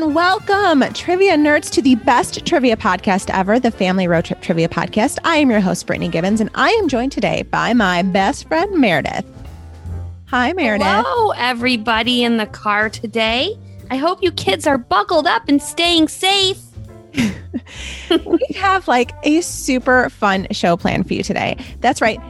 And welcome, trivia nerds, to the best trivia podcast ever, the Family Road Trip Trivia Podcast. I am your host, Brittany Gibbons, and I am joined today by my best friend, Meredith. Hi, Meredith. Hello, everybody in the car today. I hope you kids are buckled up and staying safe. we have like a super fun show planned for you today. That's right.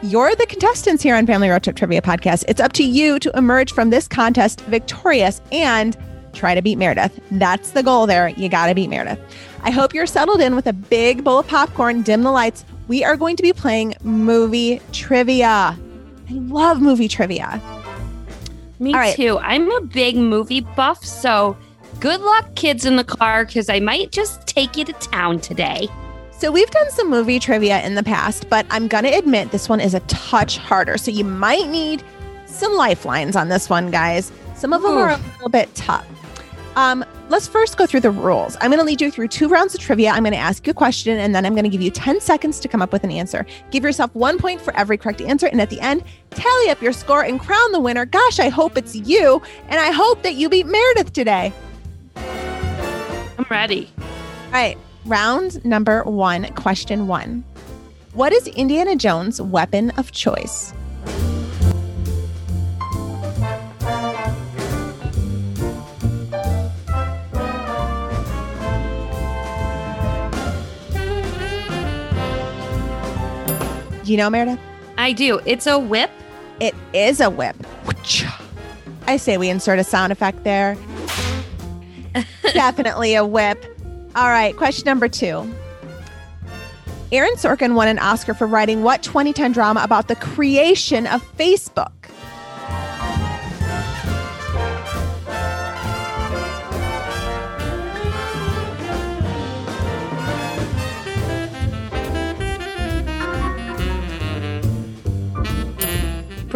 You're the contestants here on Family Road Trip Trivia Podcast. It's up to you to emerge from this contest victorious and try to beat Meredith. That's the goal there. You got to beat Meredith. I hope you're settled in with a big bowl of popcorn, dim the lights. We are going to be playing movie trivia. I love movie trivia. Me too. I'm a big movie buff, so good luck, kids in the car, because I might just take you to town today. So, we've done some movie trivia in the past, but I'm going to admit this one is a touch harder. So, you might need some lifelines on this one, guys. Some of them Ooh. are a little bit tough. Um, let's first go through the rules. I'm going to lead you through two rounds of trivia. I'm going to ask you a question and then I'm going to give you 10 seconds to come up with an answer. Give yourself one point for every correct answer. And at the end, tally up your score and crown the winner. Gosh, I hope it's you. And I hope that you beat Meredith today. I'm ready. All right. Round number one, question one. What is Indiana Jones' weapon of choice? Do you know, Meredith? I do. It's a whip. It is a whip. I say we insert a sound effect there. Definitely a whip. All right, question number two. Aaron Sorkin won an Oscar for writing what 2010 drama about the creation of Facebook?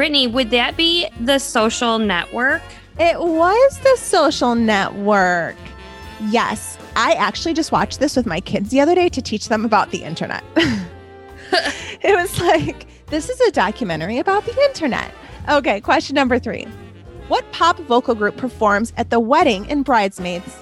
Brittany, would that be the social network? It was the social network. Yes. I actually just watched this with my kids the other day to teach them about the internet. it was like, this is a documentary about the internet. Okay, question number three. What pop vocal group performs at the wedding in Bridesmaids?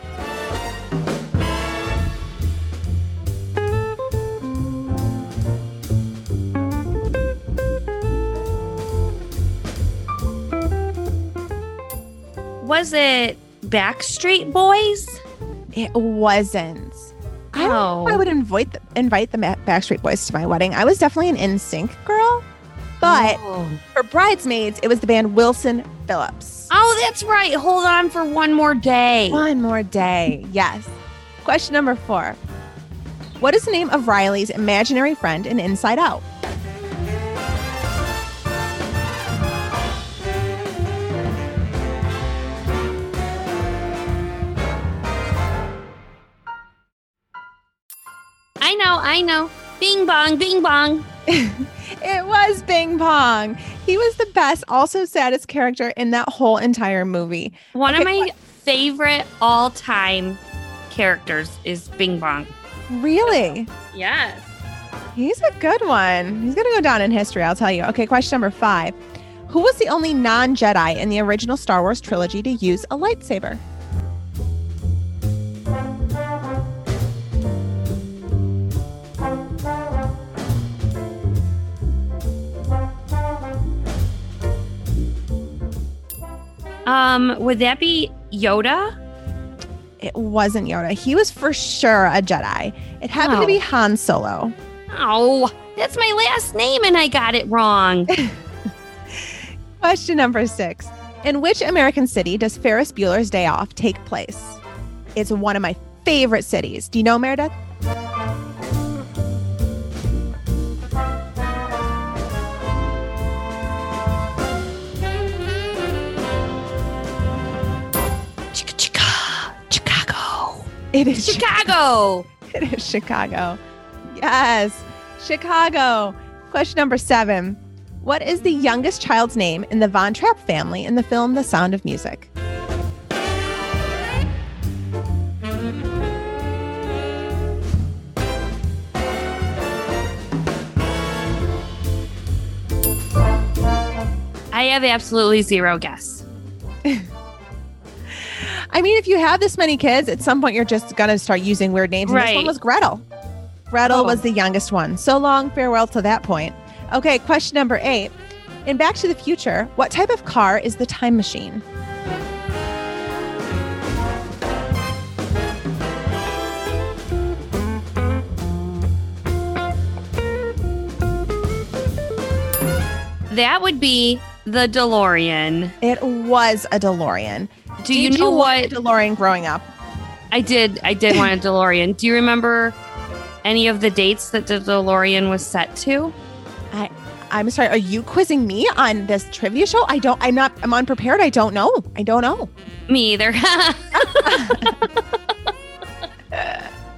Was it Backstreet Boys? It wasn't. Oh. I, I would invite the, invite the Backstreet Boys to my wedding. I was definitely an NSYNC girl, but oh. for bridesmaids, it was the band Wilson Phillips. Oh, that's right. Hold on for one more day. One more day. Yes. Question number four. What is the name of Riley's imaginary friend in Inside Out? Know, I know. Bing bong, bing bong. it was Bing Bong. He was the best, also saddest character in that whole entire movie. One okay, of my what? favorite all time characters is Bing Bong. Really? Yes. He's a good one. He's going to go down in history, I'll tell you. Okay, question number five Who was the only non Jedi in the original Star Wars trilogy to use a lightsaber? Um, would that be Yoda? It wasn't Yoda. He was for sure a Jedi. It happened oh. to be oh. Han Solo. Oh, that's my last name and I got it wrong. Question number six. In which American city does Ferris Bueller's Day Off take place? It's one of my favorite cities. Do you know Meredith? It is Chicago. It is Chicago. Yes, Chicago. Question number seven. What is the youngest child's name in the Von Trapp family in the film The Sound of Music? I have absolutely zero guess. I mean, if you have this many kids, at some point you're just gonna start using weird names. And Right. This one was Gretel. Gretel Oh. was the youngest one. So long, farewell to that point. Okay, question number eight. In Back to the Future, what type of car is the time machine? That would be the DeLorean. It was a DeLorean. Do you know want what a DeLorean growing up? I did? I did want a DeLorean. Do you remember any of the dates that the DeLorean was set to? I I'm sorry, are you quizzing me on this trivia show? I don't I'm not I'm unprepared. I don't know. I don't know. Me either.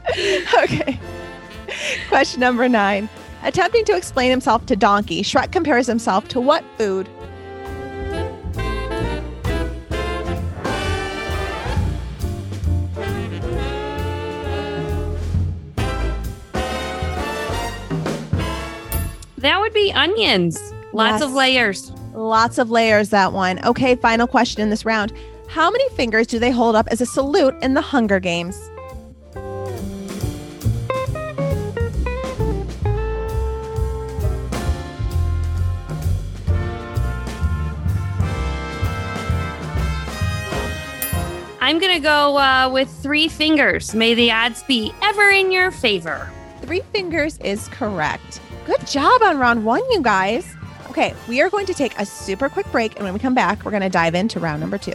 okay. Question number nine. Attempting to explain himself to Donkey, Shrek compares himself to what food? That would be onions. Lots Yes. of layers. Lots of layers, that one. Okay, final question in this round. How many fingers do they hold up as a salute in the Hunger Games? I'm going to go uh, with three fingers. May the odds be ever in your favor. Three fingers is correct. Good job on round one, you guys. Okay, we are going to take a super quick break, and when we come back, we're going to dive into round number two.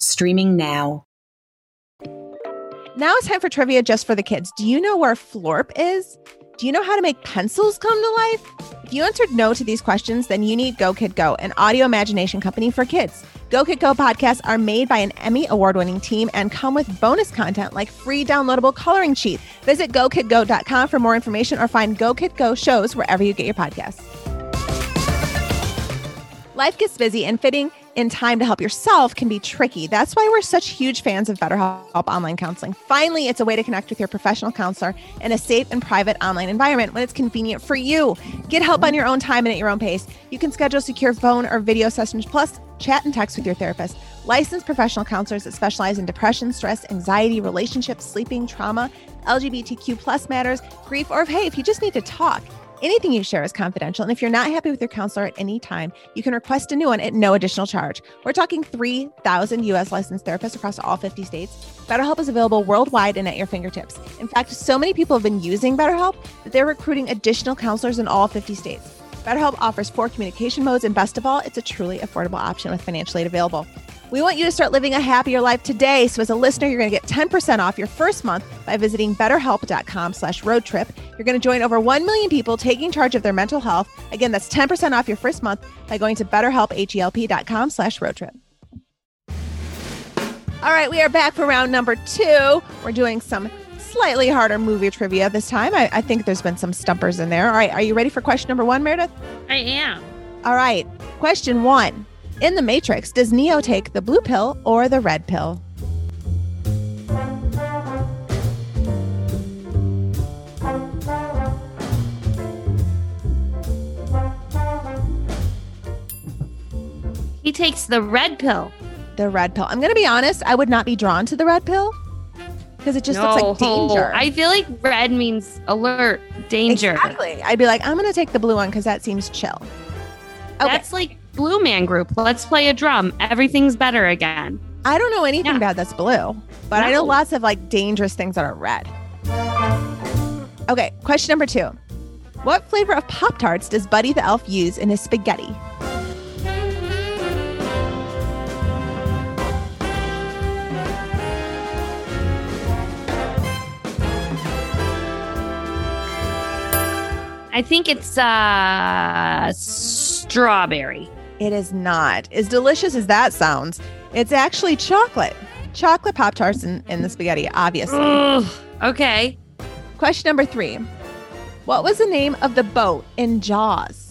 streaming now. Now it's time for trivia just for the kids. Do you know where Florp is? Do you know how to make pencils come to life? If you answered no to these questions, then you need Go Kid Go, an audio imagination company for kids. Go Kid Go podcasts are made by an Emmy award winning team and come with bonus content like free downloadable coloring sheet. Visit gokidgo.com for more information or find Go Kid Go shows wherever you get your podcasts. Life gets busy and fitting in time to help yourself can be tricky. That's why we're such huge fans of BetterHelp online counseling. Finally, it's a way to connect with your professional counselor in a safe and private online environment when it's convenient for you. Get help on your own time and at your own pace. You can schedule secure phone or video sessions, plus chat and text with your therapist. Licensed professional counselors that specialize in depression, stress, anxiety, relationships, sleeping, trauma, LGBTQ plus matters, grief, or hey, if you just need to talk. Anything you share is confidential. And if you're not happy with your counselor at any time, you can request a new one at no additional charge. We're talking 3,000 US licensed therapists across all 50 states. BetterHelp is available worldwide and at your fingertips. In fact, so many people have been using BetterHelp that they're recruiting additional counselors in all 50 states. BetterHelp offers four communication modes, and best of all, it's a truly affordable option with financial aid available. We want you to start living a happier life today. So as a listener, you're going to get 10% off your first month by visiting betterhelp.com slash road trip. You're going to join over 1 million people taking charge of their mental health. Again, that's 10% off your first month by going to betterhelp.com slash road trip. All right, we are back for round number two. We're doing some slightly harder movie trivia this time. I, I think there's been some stumpers in there. All right, are you ready for question number one, Meredith? I am. All right, question one. In The Matrix, does Neo take the blue pill or the red pill? He takes the red pill. The red pill. I'm going to be honest, I would not be drawn to the red pill because it just no. looks like danger. I feel like red means alert, danger. Exactly. I'd be like, I'm going to take the blue one because that seems chill. Okay. That's like Blue Man Group. Let's play a drum. Everything's better again. I don't know anything Yeah. about that's blue, but I know lots of like dangerous things that are red. Okay, question number two. What flavor of Pop Tarts does Buddy the Elf use in his spaghetti? I think it's uh strawberry. It is not. As delicious as that sounds, it's actually chocolate. Chocolate Pop Tarts in, in the spaghetti, obviously. Ugh. Okay. Question number three. What was the name of the boat in Jaws?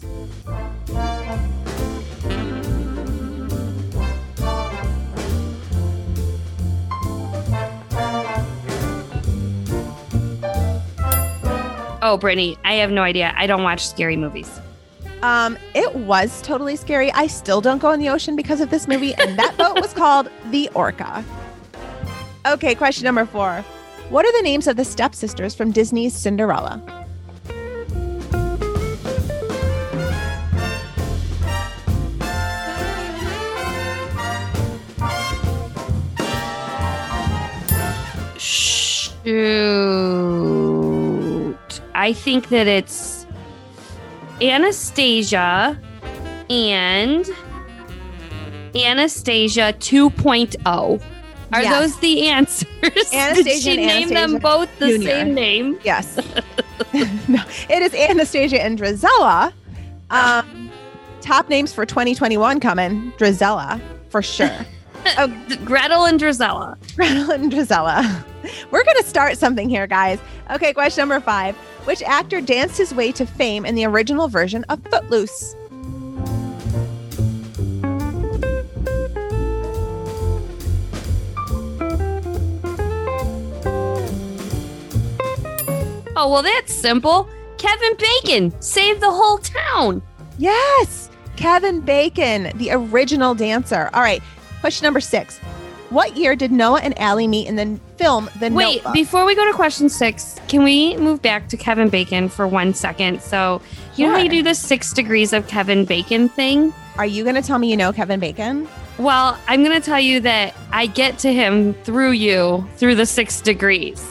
Oh, Brittany, I have no idea. I don't watch scary movies. Um, it was totally scary. I still don't go in the ocean because of this movie, and that boat was called the Orca. Okay, question number four. What are the names of the stepsisters from Disney's Cinderella? Shoot. I think that it's Anastasia and Anastasia 2.0. Are Yes. those the answers? Did she name them both the Junior. same name? Yes. no, it is Anastasia and Drizella. Um, top names for 2021 coming. Drizella, for sure. Oh, Gretel and Drizella. Gretel and Drizella. We're going to start something here, guys. Okay, question number five. Which actor danced his way to fame in the original version of Footloose? Oh, well, that's simple. Kevin Bacon saved the whole town. Yes, Kevin Bacon, the original dancer. All right, question number six. What year did Noah and Allie meet in the film The Wait, Notebook? before we go to question six, can we move back to Kevin Bacon for one second? So, you know how you do the six degrees of Kevin Bacon thing? Are you going to tell me you know Kevin Bacon? Well, I'm going to tell you that I get to him through you through the six degrees.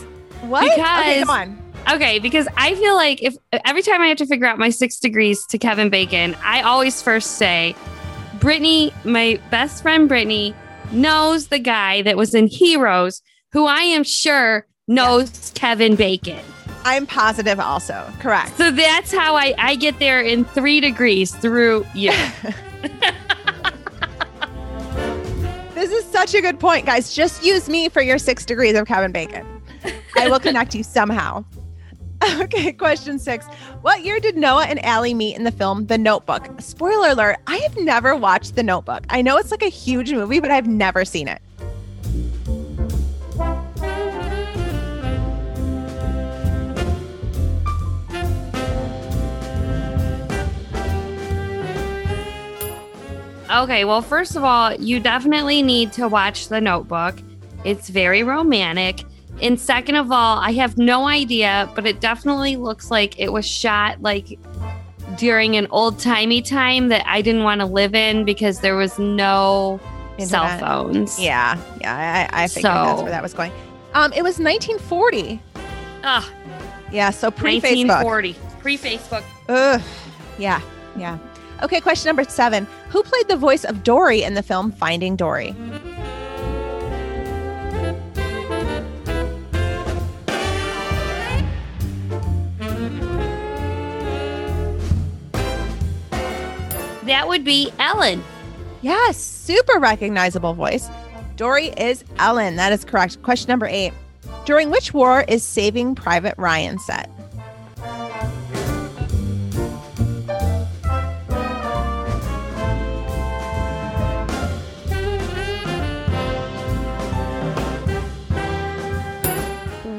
What? okay, Because- come on. Okay, because I feel like if every time I have to figure out my six degrees to Kevin Bacon, I always first say, Brittany, my best friend Brittany, knows the guy that was in Heroes, who I am sure knows Kevin Bacon. I'm positive also. Correct. So that's how I, I get there in three degrees through you. This is such a good point, guys. Just use me for your six degrees of Kevin Bacon. I will connect you somehow. Okay, question six. What year did Noah and Allie meet in the film The Notebook? Spoiler alert, I have never watched The Notebook. I know it's like a huge movie, but I've never seen it. Okay, well, first of all, you definitely need to watch The Notebook. It's very romantic. And second of all, I have no idea, but it definitely looks like it was shot like during an old timey time that I didn't want to live in because there was no cell phones. Yeah, yeah, I, I figured that's where that was going. Um, it was 1940. Ugh, Yeah, so pre-Facebook. 1940. Pre Facebook. Ugh. Yeah, yeah. Okay, question number seven. Who played the voice of Dory in the film Finding Dory? That would be Ellen. Yes, super recognizable voice. Dory is Ellen. That is correct. Question number eight. During which war is Saving Private Ryan set?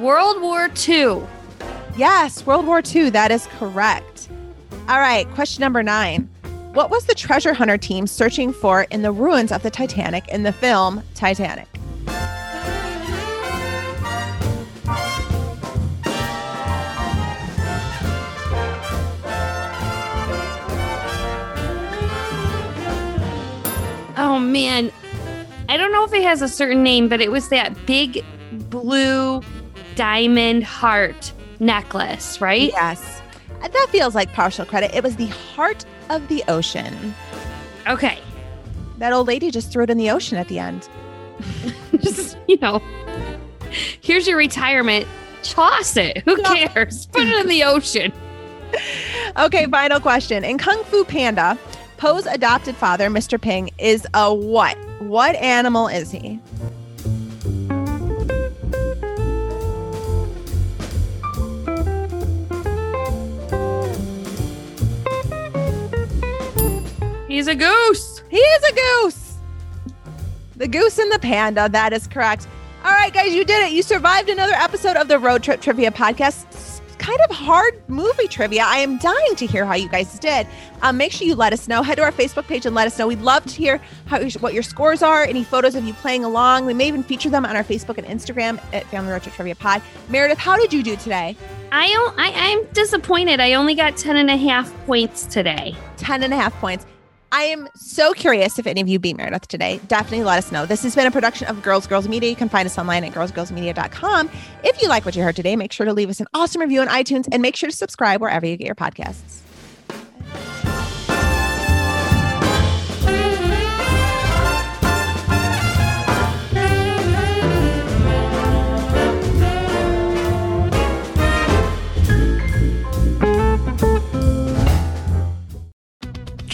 World War II. Yes, World War II. That is correct. All right, question number nine. What was the treasure hunter team searching for in the ruins of the Titanic in the film Titanic? Oh man. I don't know if it has a certain name, but it was that big blue diamond heart necklace, right? Yes. That feels like partial credit. It was the heart of the ocean. Okay. That old lady just threw it in the ocean at the end. Just, you know, here's your retirement. Toss it. Who cares? Put it in the ocean. Okay, final question. In Kung Fu Panda, Po's adopted father, Mr. Ping, is a what? What animal is he? He's a goose. He is a goose. The goose and the panda. That is correct. All right, guys, you did it. You survived another episode of the Road Trip Trivia Podcast. It's kind of hard movie trivia. I am dying to hear how you guys did. Um, make sure you let us know. Head to our Facebook page and let us know. We'd love to hear how what your scores are. Any photos of you playing along. We may even feature them on our Facebook and Instagram at Family Road Trip Trivia Pod. Meredith, how did you do today? I, I, I'm disappointed. I only got 10 and a half points today. 10 and a half points. I am so curious if any of you beat Meredith today. Definitely let us know. This has been a production of Girls Girls Media. You can find us online at girlsgirlsmedia.com. If you like what you heard today, make sure to leave us an awesome review on iTunes and make sure to subscribe wherever you get your podcasts.